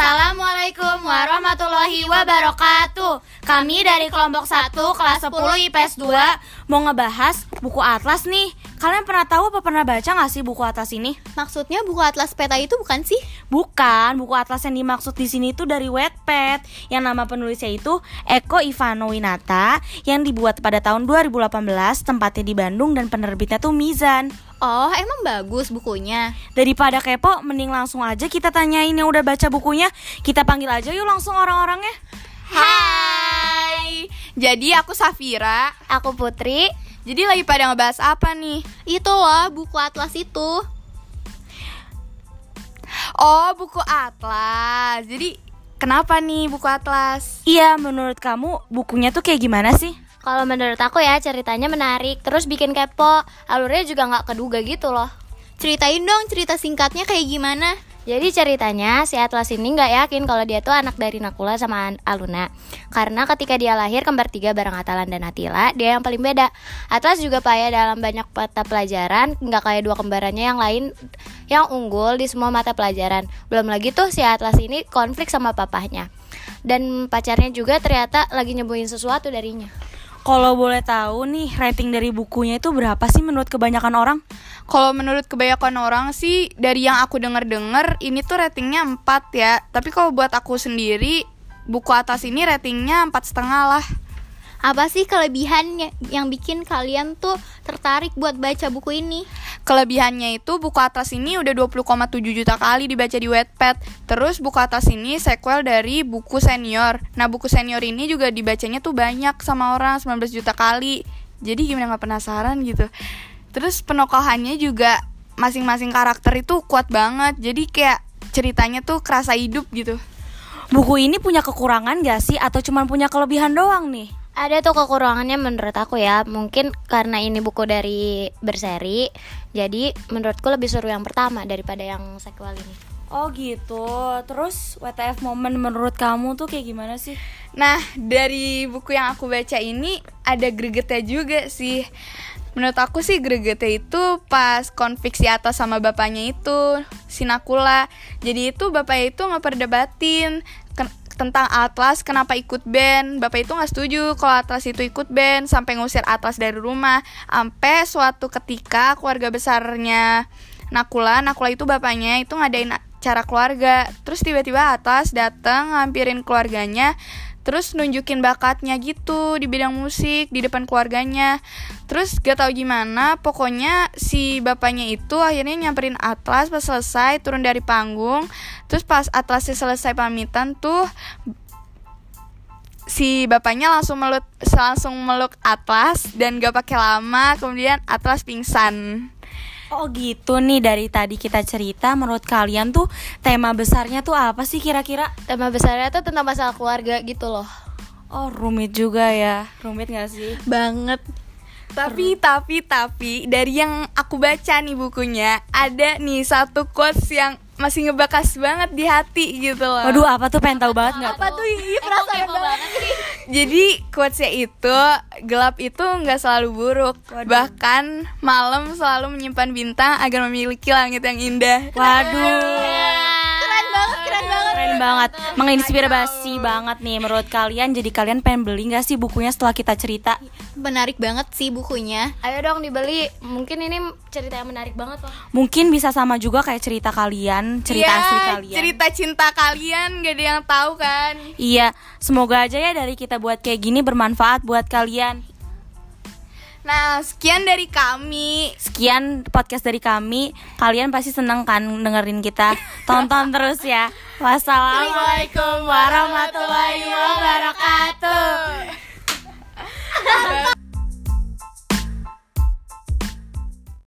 Assalamualaikum warahmatullahi wabarakatuh. Kami dari kelompok 1 kelas 10 IPS 2 Mau ngebahas buku atlas nih Kalian pernah tahu apa pernah baca gak sih buku atlas ini? Maksudnya buku atlas peta itu bukan sih? Bukan, buku atlas yang dimaksud di sini itu dari Wattpad Yang nama penulisnya itu Eko Ivano Winata Yang dibuat pada tahun 2018 Tempatnya di Bandung dan penerbitnya tuh Mizan Oh, emang bagus bukunya. Daripada kepo, mending langsung aja kita tanyain yang udah baca bukunya. Kita panggil aja yuk langsung orang-orangnya. Hai, jadi aku Safira. Aku Putri. Jadi lagi pada ngebahas apa nih? Itu loh buku atlas itu. Oh, buku atlas. Jadi kenapa nih buku atlas? Iya, menurut kamu bukunya tuh kayak gimana sih? Kalau menurut aku ya ceritanya menarik, terus bikin kepo. Alurnya juga nggak keduga gitu loh. Ceritain dong cerita singkatnya kayak gimana? Jadi ceritanya si Atlas ini nggak yakin kalau dia tuh anak dari Nakula sama Aluna. Karena ketika dia lahir kembar tiga bareng Atalan dan Atila Dia yang paling beda. Atlas juga payah dalam banyak mata pelajaran Nggak kayak dua kembarannya yang lain Yang unggul di semua mata pelajaran. Belum lagi tuh si Atlas ini konflik sama papahnya. Dan pacarnya juga ternyata lagi nyembuhin sesuatu darinya Kalau boleh tahu nih, rating dari bukunya itu berapa sih menurut kebanyakan orang? Kalau menurut kebanyakan orang sih dari yang aku denger-denger ini tuh ratingnya 4 ya. Tapi kalau buat aku sendiri buku atas ini ratingnya empat setengah lah. Apa sih kelebihannya yang bikin kalian tuh tertarik buat baca buku ini? Kelebihannya itu buku atas ini udah 20,7 juta kali dibaca di Wattpad. Terus buku atas ini sequel dari buku senior. Nah buku senior ini juga dibacanya tuh banyak sama orang 19 juta kali. Jadi gimana nggak penasaran gitu. Terus penokohannya juga masing-masing karakter itu kuat banget. Jadi kayak ceritanya tuh kerasa hidup gitu. Buku ini punya kekurangan gak sih? Atau cuma punya kelebihan doang nih? Ada tuh kekurangannya menurut aku ya Mungkin karena ini buku dari berseri Jadi menurutku lebih seru yang pertama daripada yang sequel ini Oh gitu. Terus WTF momen menurut kamu tuh kayak gimana sih? Nah dari buku yang aku baca ini ada gregetnya juga sih. Menurut aku sih gregetnya itu pas konflik si atas sama bapaknya itu Sinakula. Jadi itu bapaknya itu nggak perdebatin ken- tentang Atlas kenapa ikut band. Bapak itu nggak setuju kalau Atlas itu ikut band sampai ngusir Atlas dari rumah. Sampai suatu ketika keluarga besarnya Nakula, Nakula itu bapaknya itu ngadain acara keluarga. Terus tiba-tiba Atlas datang ngampirin keluarganya terus nunjukin bakatnya gitu di bidang musik di depan keluarganya. Terus gak tau gimana pokoknya si bapaknya itu akhirnya nyamperin Atlas pas selesai turun dari panggung. Terus pas Atlasnya selesai pamitan tuh si bapaknya langsung meluk langsung meluk Atlas dan gak pakai lama kemudian Atlas pingsan Oh gitu nih dari tadi kita cerita menurut kalian tuh tema besarnya tuh apa sih kira-kira? Tema besarnya tuh tentang masalah keluarga gitu loh Oh rumit juga ya, rumit gak sih? Banget Tapi tapi tapi dari yang aku baca nih bukunya ada nih satu quotes yang masih ngebakas banget di hati gitu loh. Waduh apa tuh pengen tahu banget nggak? apa tuh iya perasaan banget. Jadi quotesnya itu gelap itu nggak selalu buruk, bahkan malam selalu menyimpan bintang agar memiliki langit yang indah. Waduh. Banget, keren banget menginspirasi banget nih menurut kalian. Jadi kalian pengen beli nggak sih bukunya setelah kita cerita? Menarik banget sih bukunya Ayo dong dibeli. Mungkin ini cerita yang menarik banget loh Mungkin bisa sama juga kayak cerita kalian, cerita Iya, asli kalian. Cerita cinta kalian gak ada yang tahu kan? Iya, semoga aja ya dari kita buat kayak gini bermanfaat buat kalian. Nah, sekian dari kami. Sekian podcast dari kami. Kalian pasti seneng kan dengerin kita. Tonton terus ya. Wassalamualaikum warahmatullahi wabarakatuh.